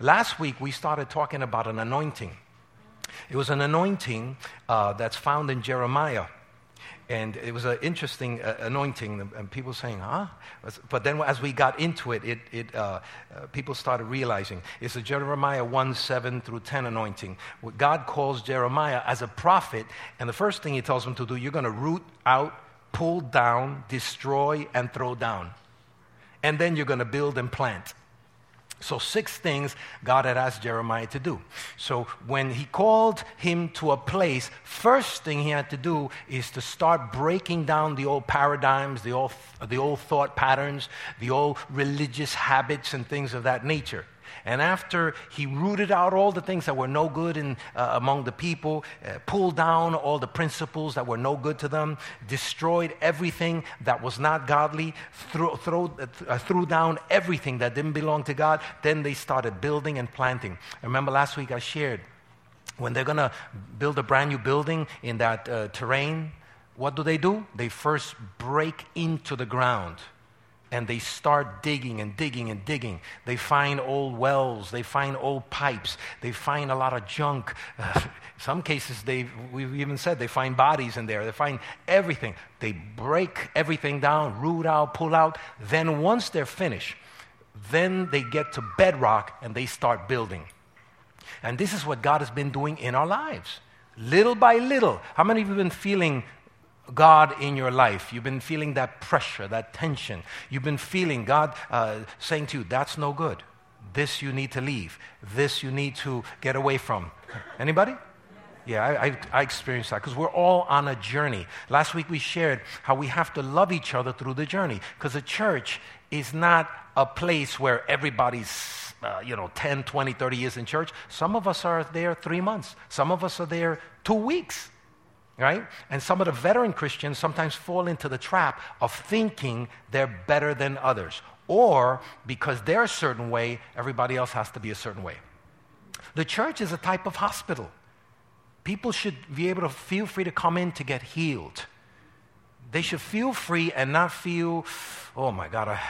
Last week, we started talking about an anointing. It was an anointing uh, that's found in Jeremiah. And it was an interesting uh, anointing, and people saying, huh? But then as we got into it, it, it uh, uh people started realizing it's a Jeremiah 1 7 through 10 anointing. God calls Jeremiah as a prophet, and the first thing he tells him to do, you're going to root out, pull down, destroy, and throw down. And then you're going to build and plant. So, six things God had asked Jeremiah to do. So, when he called him to a place, first thing he had to do is to start breaking down the old paradigms, the old, the old thought patterns, the old religious habits, and things of that nature. And after he rooted out all the things that were no good in, uh, among the people, uh, pulled down all the principles that were no good to them, destroyed everything that was not godly, threw, threw, uh, threw down everything that didn't belong to God, then they started building and planting. Remember last week I shared when they're going to build a brand new building in that uh, terrain, what do they do? They first break into the ground and they start digging and digging and digging. They find old wells, they find old pipes, they find a lot of junk. Some cases, they, we've even said they find bodies in there, they find everything. They break everything down, root out, pull out. Then, once they're finished, then they get to bedrock and they start building. And this is what God has been doing in our lives. Little by little. How many of you have been feeling God in your life. You've been feeling that pressure, that tension. You've been feeling God uh, saying to you, that's no good. This you need to leave. This you need to get away from. Anybody? Yeah, I, I, I experienced that because we're all on a journey. Last week we shared how we have to love each other through the journey because the church is not a place where everybody's, uh, you know, 10, 20, 30 years in church. Some of us are there three months, some of us are there two weeks right? And some of the veteran Christians sometimes fall into the trap of thinking they're better than others, or because they're a certain way, everybody else has to be a certain way. The church is a type of hospital. People should be able to feel free to come in to get healed. They should feel free and not feel, oh my God, I,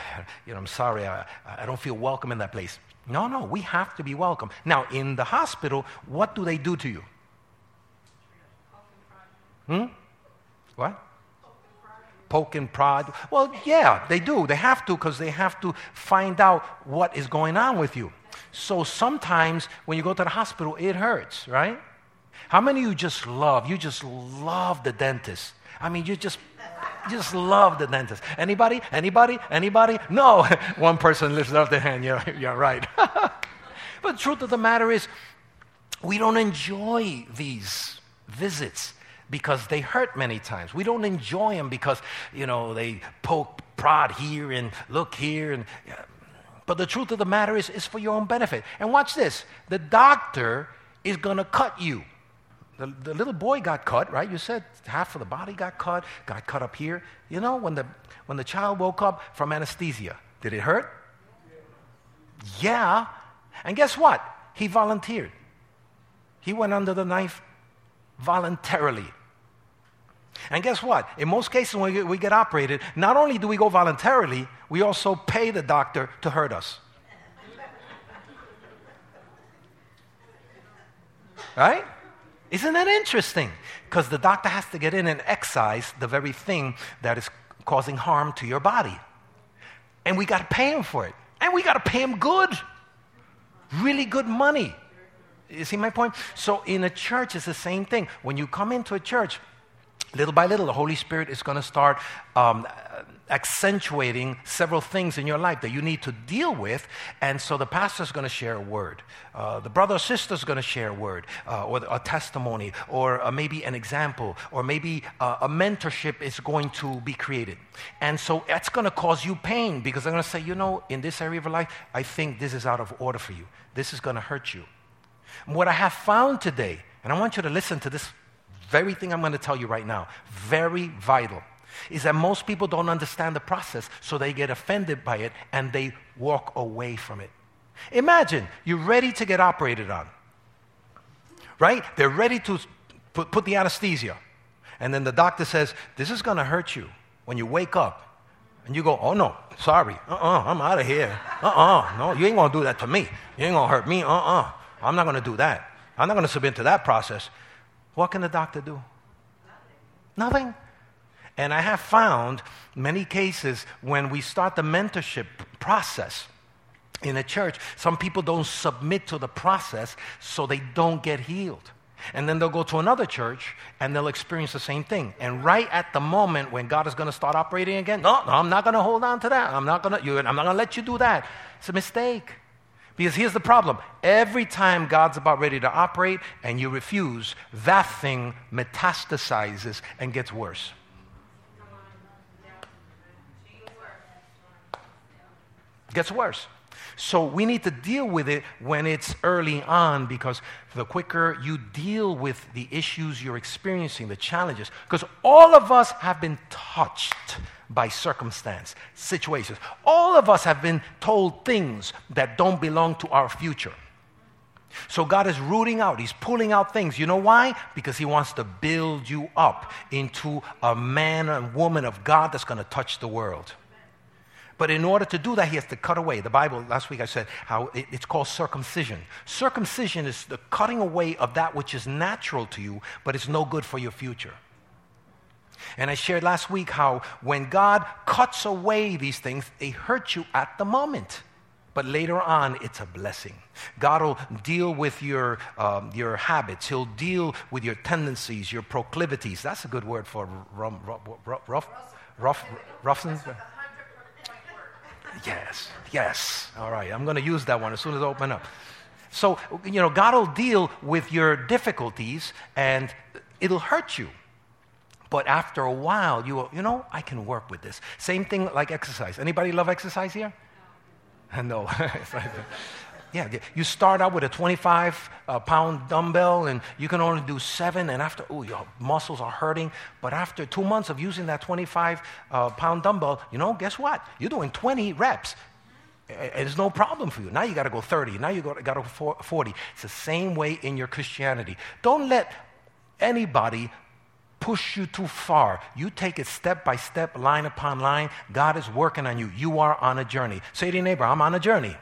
you know, I'm sorry, I, I don't feel welcome in that place. No, no, we have to be welcome. Now, in the hospital, what do they do to you? Hmm? What? Poke and prod. Well, yeah, they do. They have to because they have to find out what is going on with you. So sometimes when you go to the hospital, it hurts, right? How many of you just love, you just love the dentist? I mean, you just just love the dentist. Anybody? Anybody? Anybody? No. One person lifted up their hand. Yeah, you're right. but the truth of the matter is, we don't enjoy these visits because they hurt many times. We don't enjoy them because, you know, they poke, prod here and look here. And, but the truth of the matter is, it's for your own benefit. And watch this the doctor is going to cut you. The, the, little boy got cut, right? You said half of the body got cut, got cut up here. You know, when the, when the child woke up from anesthesia, did it hurt? Yeah. And guess what? He volunteered. He went under the knife voluntarily. And guess what? In most cases, when we get, operated, not only do we go voluntarily, we also pay the doctor to hurt us. right? Isn't that interesting? Because the doctor has to get in and excise the very thing that is causing harm to your body. And we got to pay him for it. And we got to pay him good, really good money. You see my point? So in a church, it's the same thing. When you come into a church, little by little, the Holy Spirit is going to start um, accentuating several things in your life that you need to deal with. And so the pastor is going to share a word, uh, the brother or sister is going to share a word, uh, or a testimony, or uh, maybe an example, or maybe uh, a mentorship is going to be created. And so that's going to cause you pain because they're going to say, you know, in this area of life, I think this is out of order for you. This is going to hurt you. What I have found today, and I want you to listen to this very thing I'm going to tell you right now, very vital, is that most people don't understand the process, so they get offended by it and they walk away from it. Imagine you're ready to get operated on, right? They're ready to put, put the anesthesia. And then the doctor says, This is going to hurt you when you wake up. And you go, oh no, sorry. Uh-uh, I'm out of here. Uh-uh, no, you ain't gonna do that to me. You ain't gonna hurt me. Uh-uh. I'm not gonna do that. I'm not gonna submit to that process. What can the doctor do? Nothing. Nothing. And I have found many cases when we start the mentorship process in a church, some people don't submit to the process so they don't get healed. And then they'll go to another church and they'll experience the same thing. And right at the moment when God is going to start operating again, no, no, I'm not going to hold on to that. I'm not going to, I'm not going to let you do that. It's a mistake. Because here's the problem every time God's about ready to operate and you refuse, that thing metastasizes and gets worse. Gets worse. So we need to deal with it when it's early on because the quicker you deal with the issues you're experiencing, the challenges, because all of us have been touched by circumstance, situations. All of us have been told things that don't belong to our future. So God is rooting out, He's pulling out things. You know why? Because He wants to build you up into a man and woman of God that's going to touch the world. But in order to do that, he has to cut away. The Bible, last week I said how it, it's called circumcision. Circumcision is the cutting away of that which is natural to you, but it's no good for your future. And I shared last week how when God cuts away these things, they hurt you at the moment. But later on, it's a blessing. God will deal with your, um, your habits. He'll deal with your tendencies, your proclivities. That's a good word for rough, rough, rough, rough, rough, Yes, yes. All right, I'm going to use that one as soon as I open up. So, you know, God will deal with your difficulties and it'll hurt you. But after a while, you will, you know, I can work with this. Same thing like exercise. Anybody love exercise here? No. Yeah, you start out with a 25 uh, pound dumbbell and you can only do seven, and after, oh, your muscles are hurting. But after two months of using that 25 uh, pound dumbbell, you know, guess what? You're doing 20 reps. It's no problem for you. Now you got to go 30. Now you got to go 40. It's the same way in your Christianity. Don't let anybody push you too far. You take it step by step, line upon line. God is working on you. You are on a journey. Say to your neighbor, I'm on a journey.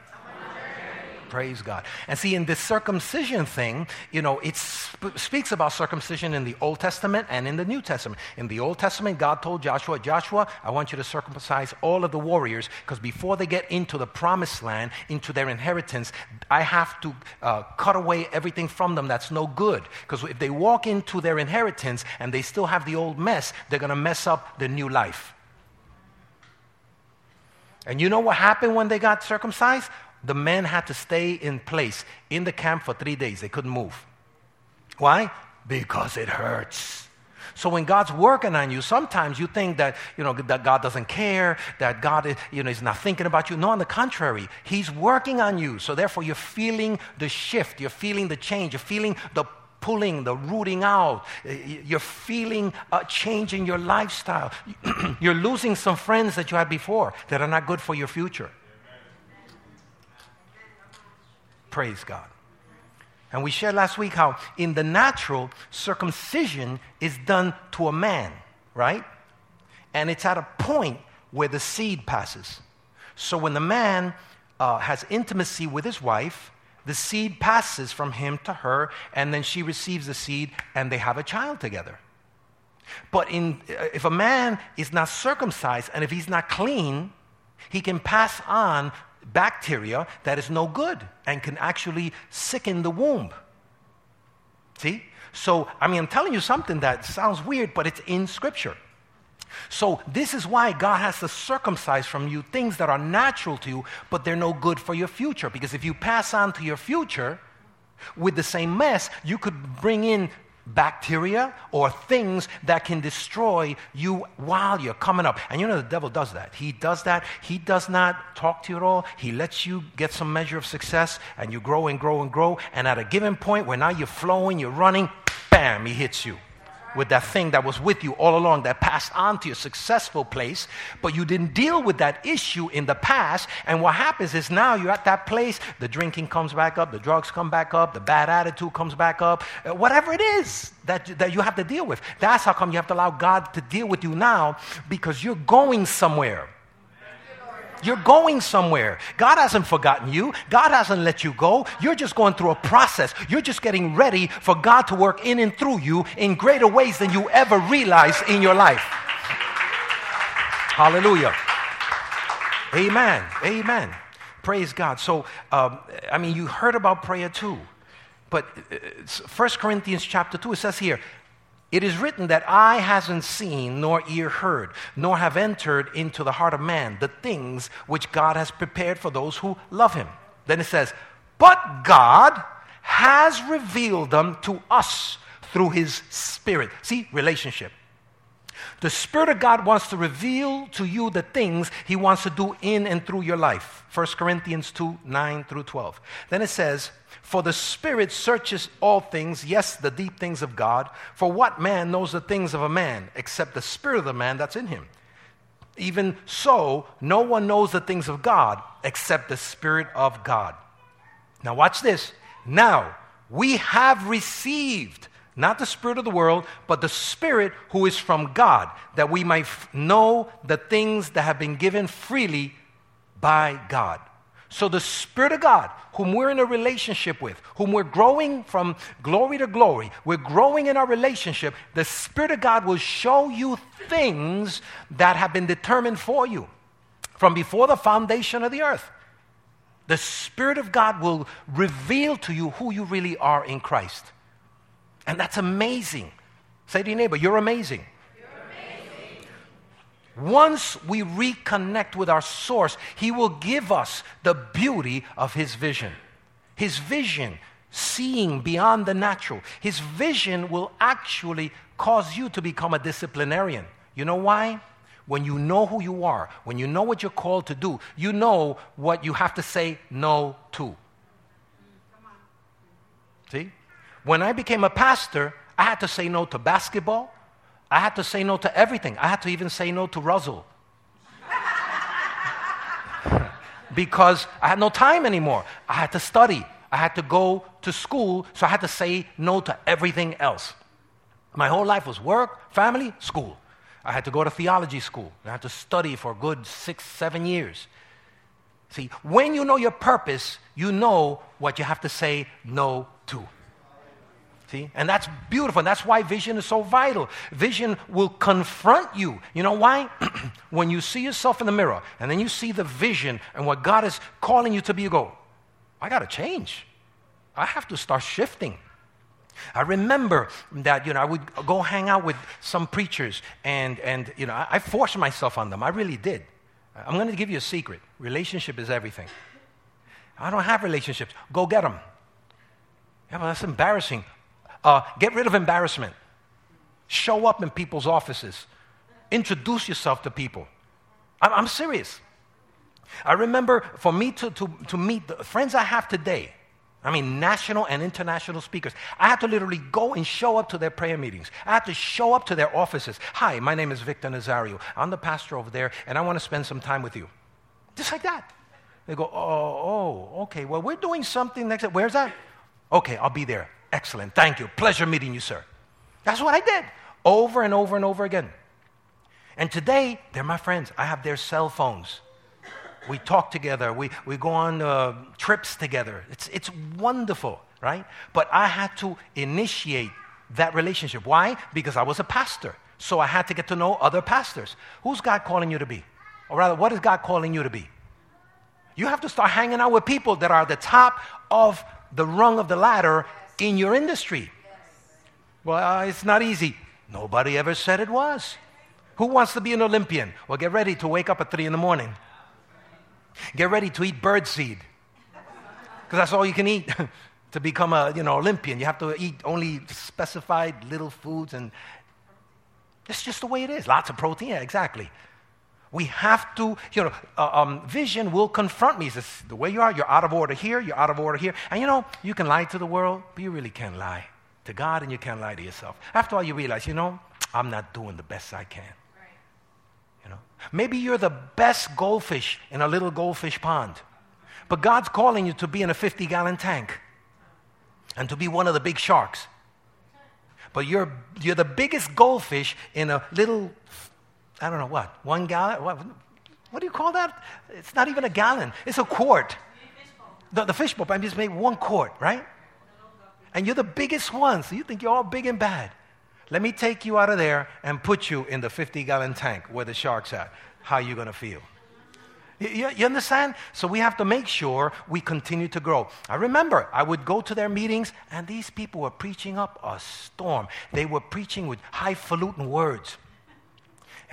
Praise God. And see, in this circumcision thing, you know, it sp- speaks about circumcision in the Old Testament and in the New Testament. In the Old Testament, God told Joshua, Joshua, I want you to circumcise all of the warriors because before they get into the promised land, into their inheritance, I have to uh, cut away everything from them that's no good. Because if they walk into their inheritance and they still have the old mess, they're going to mess up the new life. And you know what happened when they got circumcised? The men had to stay in place in the camp for three days. They couldn't move. Why? Because it hurts. So when God's working on you, sometimes you think that, you know, that God doesn't care, that God is, you know, is not thinking about you. No, on the contrary, He's working on you. So therefore, you're feeling the shift, you're feeling the change, you're feeling the pulling, the rooting out. Eh, you're feeling a change in your lifestyle. you're losing some friends that you had before that are not good for your future. Praise God. And we shared last week how in the natural, circumcision is done to a man, right? And it's at a point where the seed passes. So when the man uh, has intimacy with his wife, the seed passes from him to her, and then she receives the seed, and they have a child together. But in, uh, if a man is not circumcised and if he's not clean, he can pass on bacteria that is no good and can actually sicken the womb. See? So, I mean, I'm telling you something that sounds weird, but it's in Scripture. So, this is why God has to circumcise from you things that are natural to you, but they're no good for your future. Because if you pass on to your future with the same mess, you could bring in bacteria or things that can destroy you while you're coming up. And you know, the devil does that. He does that. He does not talk to you at all. He lets you get some measure of success and you grow and grow and grow. And at a given point where now you're flowing, you're running, bam, he hits you with that thing that was with you all along that passed on to your successful place, but you didn't deal with that issue in the past. And what happens is now you're at that place, the drinking comes back up, the drugs come back up, the bad attitude comes back up, uh, whatever it is that, that you have to deal with. That's how come you have to allow God to deal with you now because you're going somewhere. You're going somewhere. God hasn't forgotten you. God hasn't let you go. You're just going through a process. You're just getting ready for God to work in and through you in greater ways than you ever realized in your life. Hallelujah. Amen. Amen. Praise God. So, um, I mean, you heard about prayer too. But uh, 1 Corinthians chapter 2, it says here, it is written that eye hasn't seen, nor ear heard, nor have entered into the heart of man the things which God has prepared for those who love him. Then it says, But God has revealed them to us through his Spirit. See, relationship. The Spirit of God wants to reveal to you the things He wants to do in and through your life. 1 Corinthians 2 9 through 12. Then it says, for the Spirit searches all things, yes, the deep things of God. For what man knows the things of a man except the Spirit of the man that's in him? Even so, no one knows the things of God except the Spirit of God. Now, watch this. Now, we have received not the Spirit of the world, but the Spirit who is from God, that we might f- know the things that have been given freely by God. So, the Spirit of God, whom we're in a relationship with, whom we're growing from glory to glory, we're growing in our relationship, the Spirit of God will show you things that have been determined for you from before the foundation of the earth. The Spirit of God will reveal to you who you really are in Christ. And that's amazing. Say to your neighbor, You're amazing. Once we reconnect with our source, He will give us the beauty of His vision. His vision, seeing beyond the natural, His vision will actually cause you to become a disciplinarian. You know why? When you know who you are, when you know what you're called to do, you know what you have to say no to. See? When I became a pastor, I had to say no to basketball. I had to say no to everything. I had to even say no to Russell. because I had no time anymore. I had to study. I had to go to school, so I had to say no to everything else. My whole life was work, family, school. I had to go to theology school. I had to study for a good six, seven years. See, when you know your purpose, you know what you have to say no to. See? And that's beautiful. And that's why vision is so vital. Vision will confront you. You know why? when you see yourself in the mirror and then you see the vision and what God is calling you to be, you go, I got to change. I have to start shifting. I remember that, you know, I would go hang out with some preachers and, and you know, I, I forced myself on them. I really did. I'm going to give you a secret. Relationship is everything. I don't have relationships. Go get them. Yeah, well, that's embarrassing. Uh, get rid of embarrassment. Show up in people's offices. Introduce yourself to people. I'm, I'm serious. I remember for me to, to, to meet the friends I have today, I mean, national and international speakers. I had to literally go and show up to their prayer meetings. I had to show up to their offices. Hi, my name is Victor Nazario. I'm the pastor over there, and I want to spend some time with you. Just like that. They go, oh, oh, okay. Well, we're doing something next. Where's that? Okay, I'll be there. Excellent. Thank you. Pleasure meeting you, sir. That's what I did over and over and over again. And today, they're my friends. I have their cell phones. We talk together. We, we go on uh, trips together. It's, it's wonderful, right? But I had to initiate that relationship. Why? Because I was a pastor. So I had to get to know other pastors. Who's God calling you to be? Or rather, what is God calling you to be? You have to start hanging out with people that are at the top of the rung of the ladder in your industry. Well, uh, it's not easy. Nobody ever said it was. Who wants to be an Olympian? Well, get ready to wake up at 3 in the morning. Get ready to eat birdseed. Because that's all you can eat to become a you know, Olympian. You have to eat only specified little foods, and it's just the way it is. Lots of protein, yeah, exactly. We have to, you know, uh, um, vision will confront me. Says, the way you are, you're out of order here, you're out of order here. And you know, you can lie to the world, but you really can't lie to God and you can't lie to yourself. After all, you realize, you know, I'm not doing the best I can. You know, maybe you're the best goldfish in a little goldfish pond, but God's calling you to be in a 50 gallon tank and to be one of the big sharks. But you're, you're the biggest goldfish in a little I don't know what, one gallon, what, what do you call that? It's not even a gallon, it's a quart. The, the fish bowl, I just made one quart, right? And you're the biggest one, so you think you're all big and bad. Let me take you out of there and put you in the 50 gallon tank where the shark's at. How are you going to feel? You, you, understand? So we have to make sure we continue to grow. I remember I would go to their meetings, and these people were preaching up a storm. They were preaching with highfalutin words.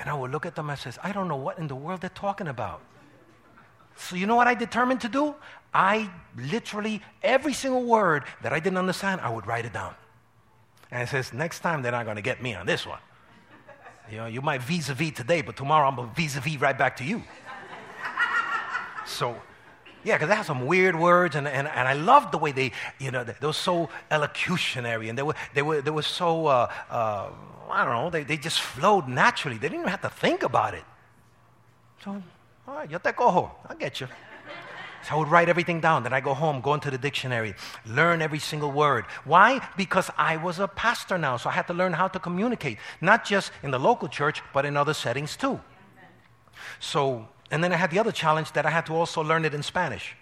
And I would look at them and says, I don't know what in the world they're talking about. So you know what I determined to do? I literally, every single word that I didn't understand, I would write it down. And it says, next time they're not going to get me on this one. You know, you might vis-a-vis today, but tomorrow I'm going to vis-a-vis right back to you. so, yeah, because they have some weird words, and, and, and I loved the way they, you know, they, were so elocutionary, and they were, they were, they were so, uh, uh, I don't know, they, they just flowed naturally. They didn't even have to think about it. So, all right, yo te cojo. I'll get you. So I would write everything down. Then I go home, go into the dictionary, learn every single word. Why? Because I was a pastor now, so I had to learn how to communicate, not just in the local church, but in other settings too. So, and then I had the other challenge that I had to also learn it in Spanish.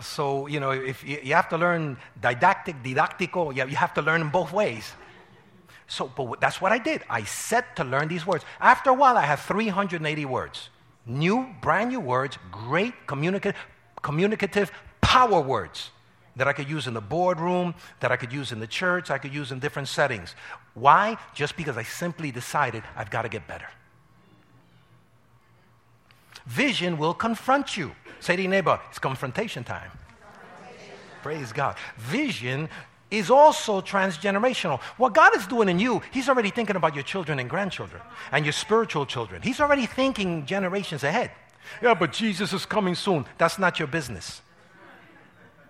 So, you know, if you, have to learn didactic, didactico, you have to learn them both ways. So, but that's what I did. I set to learn these words. After a while, I had 380 words. New, brand new words, great communicative, communicative power words that I could use in the boardroom, that I could use in the church, I could use in different settings. Why? Just because I simply decided I've got to get better. Vision will confront you. Say to your neighbor, it's confrontation time. Praise God. Vision is also transgenerational. What God is doing in you, He's already thinking about your children and grandchildren and your spiritual children. He's already thinking generations ahead. Yeah, but Jesus is coming soon. That's not your business.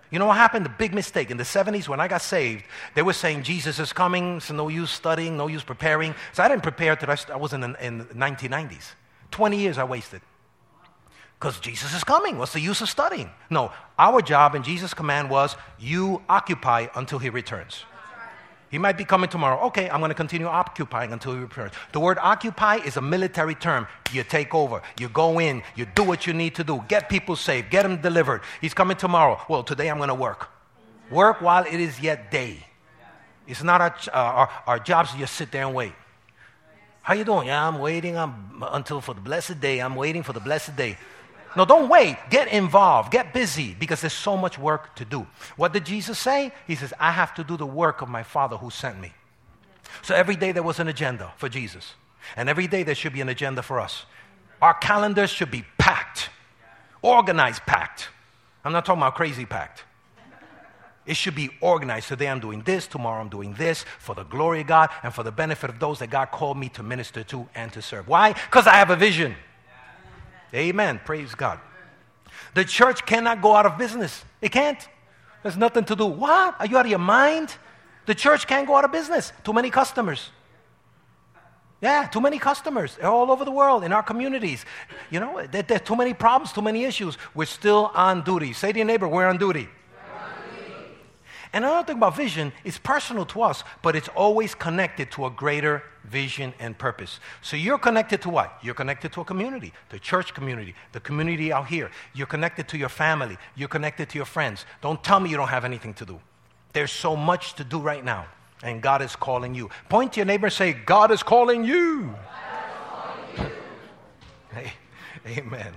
You know what happened? The big mistake. In the 70s, when I got saved, they were saying Jesus is coming, so no use studying, no use preparing. So I didn't prepare till I, was in, in the 1990s. 20 years I wasted. Because Jesus is coming. What's the use of studying? No, our job in Jesus' command was you occupy until he returns. He might be coming tomorrow. Okay, I'm going to continue occupying until he returns. The word occupy is a military term. You take over, you go in, you do what you need to do, get people saved, get them delivered. He's coming tomorrow. Well, today I'm going to work. Work while it is yet day. It's not our, uh, our, our jobs to just sit there and wait. How you doing? Yeah, I'm waiting I'm, until for the blessed day. I'm waiting for the blessed day. No, don't wait. Get involved. Get busy because there's so much work to do. What did Jesus say? He says, I have to do the work of my Father who sent me. So every day there was an agenda for Jesus. And every day there should be an agenda for us. Our calendars should be packed, organized, packed. I'm not talking about crazy packed. It should be organized. Today I'm doing this, tomorrow I'm doing this for the glory of God and for the benefit of those that God called me to minister to and to serve. Why? Because I have a vision. Amen. Praise God. The church cannot go out of business. It can't. There's nothing to do. What? Are you out of your mind? The church can't go out of business. Too many customers. Yeah, too many customers. They're all over the world in our communities. You know, there, there are too many problems, too many issues. We're still on duty. Say to your neighbor, we're on duty. And another thing about vision is personal to us, but it's always connected to a greater vision and purpose. So you're connected to what? You're connected to a community, the church community, the community out here. You're connected to your family. You're connected to your friends. Don't tell me you don't have anything to do. There's so much to do right now, and God is calling you. Point to your neighbor and say, God is calling you. Is calling you. hey, amen.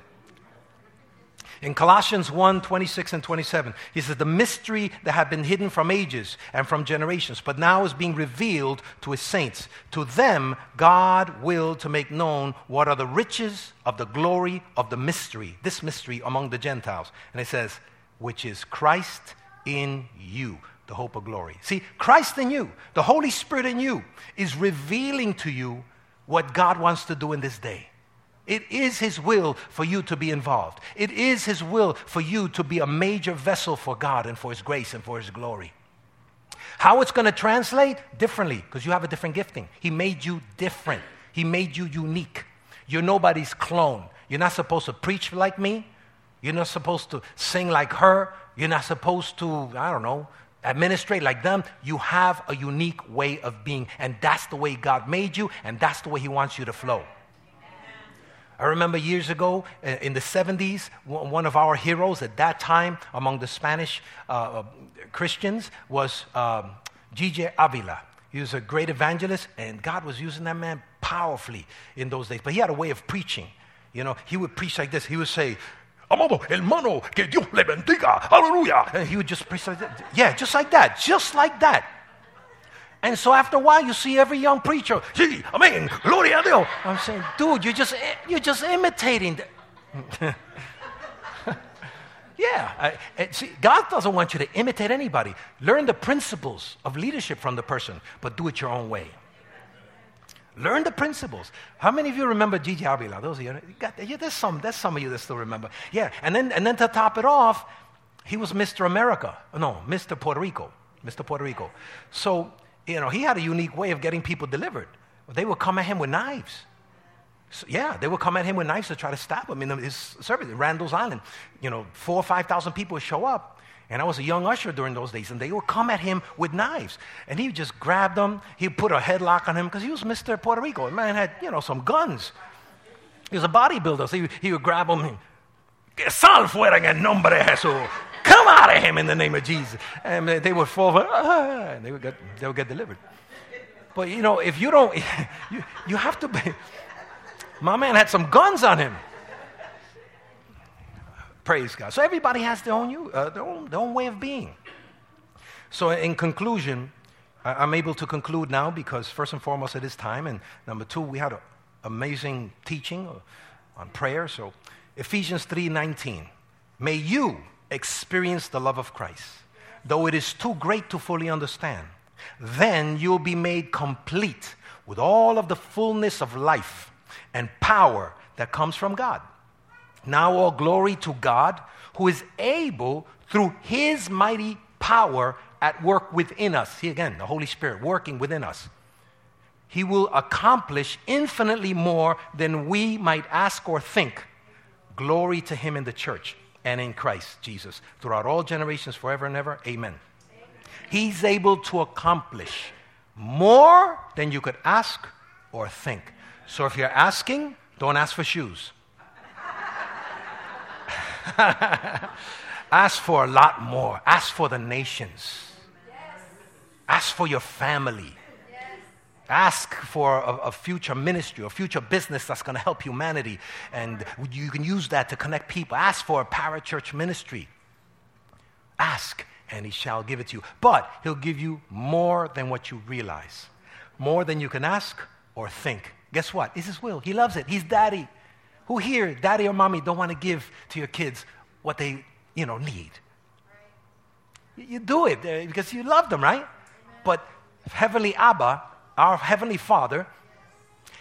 In Colossians 1 26 and 27, he says, The mystery that had been hidden from ages and from generations, but now is being revealed to his saints. To them, God willed to make known what are the riches of the glory of the mystery, this mystery among the Gentiles. And it says, Which is Christ in you, the hope of glory. See, Christ in you, the Holy Spirit in you, is revealing to you what God wants to do in this day. It is His will for you to be involved. It is His will for you to be a major vessel for God and for His grace and for His glory. How it's going to translate? Differently, because you have a different gifting. He made you different, He made you unique. You're nobody's clone. You're not supposed to preach like me. You're not supposed to sing like her. You're not supposed to, I don't know, administrate like them. You have a unique way of being, and that's the way God made you, and that's the way He wants you to flow. I remember years ago in the 70s, one of our heroes at that time among the Spanish uh, uh Christians was um, Yiye Avila. He was a great evangelist, and God was using that man powerfully in those days. But he had a way of preaching. You know, he would preach like this. He would say, Amado hermano, que Dios le bendiga. And he would just preach like that. Yeah, just like that. Just like that. And so after a while, you see every young preacher, sí, amén, gloria a Dios. I'm saying, dude, you're just, you're just imitating. yeah. I, see, God doesn't want you to imitate anybody. Learn the principles of leadership from the person, but do it your own way. Learn the principles. How many of you remember Yiye Avila? Those of you got, yeah, there's some, there's some of you that still remember. Yeah, and then, and then to top it off, he was Mr. America. No, Mr. Puerto Rico. Mr. Puerto Rico. So you know, he had a unique way of getting people delivered. They would come at him with knives. So, yeah, they would come at him with knives to try to stab him in his service, Randall's Island. You know, four or 5,000 people would show up. And I was a young usher during those days, and they would come at him with knives. And he would just grab them. He'd put a headlock on him because he was Mr. Puerto Rico. The man had, you know, some guns. He was a bodybuilder, so he, he would grab them. Sal fuera en el nombre de Jesús. Come out of him in the name of Jesus. And they would fall, ah, and they would, get, they would get delivered. But you know, if you don't, you, you have to be. My man had some guns on him. Praise God. So everybody has their own, uh, their own, their own way of being. So, in conclusion, I'm able to conclude now because, first and foremost, it is time. And number two, we had an amazing teaching on prayer. So, Ephesians 3:19. May you experience the love of Christ, though it is too great to fully understand, then you'll be made complete with all of the fullness of life and power that comes from God. Now, all glory to God, who is able, through his mighty power, at work within us. See again, the Holy Spirit working within us. He will accomplish infinitely more than we might ask or think. Glory to him in the church and in Christ Jesus throughout all generations, forever and ever. Amen. Amen. He's able to accomplish more than you could ask or think. So if you're asking, don't ask for shoes. ask for a lot more. Ask for the nations. Ask for your family. Ask for a, a, future ministry, a future business that's going to help humanity, and you can use that to connect people. Ask for a parachurch ministry. Ask, and he shall give it to you. But he'll give you more than what you realize, more than you can ask or think. Guess what? It's his will. He loves it. He's daddy. Who here, daddy or mommy, don't want to give to your kids what they, you know, need? You do it uh, because you love them, right? But Heavenly Abba our Heavenly Father,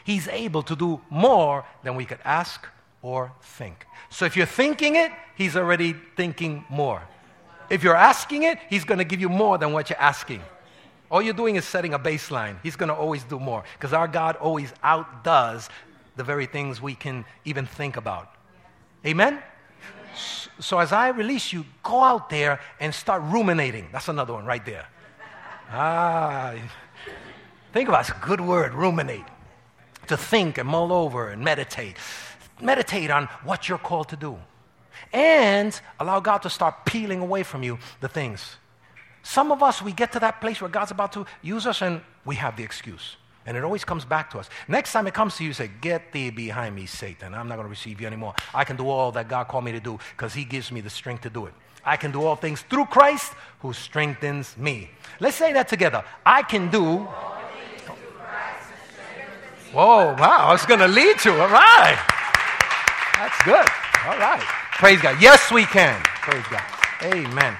He's able to do more than we could ask or think. So if you're thinking it, He's already thinking more. If you're asking it, He's going to give you more than what you're asking. All you're doing is setting a baseline. He's going to always do more because our God always outdoes the very things we can even think about. Amen? So, as I release you, go out there and start ruminating. That's another one right there. Ah, Think about it. It's a good word, ruminate. To think and mull over and meditate. Meditate on what you're called to do. And allow God to start peeling away from you the things. Some of us, we get to that place where God's about to use us and we have the excuse. And it always comes back to us. Next time it comes to you, say, Get thee behind me, Satan. I'm not going to receive you anymore. I can do all that God called me to do because He gives me the strength to do it. I can do all things through Christ who strengthens me. Let's say that together. I can do Whoa, wow, I was going to lead you. All right. That's good. All right. Praise God. Yes, we can. Praise God. Amen.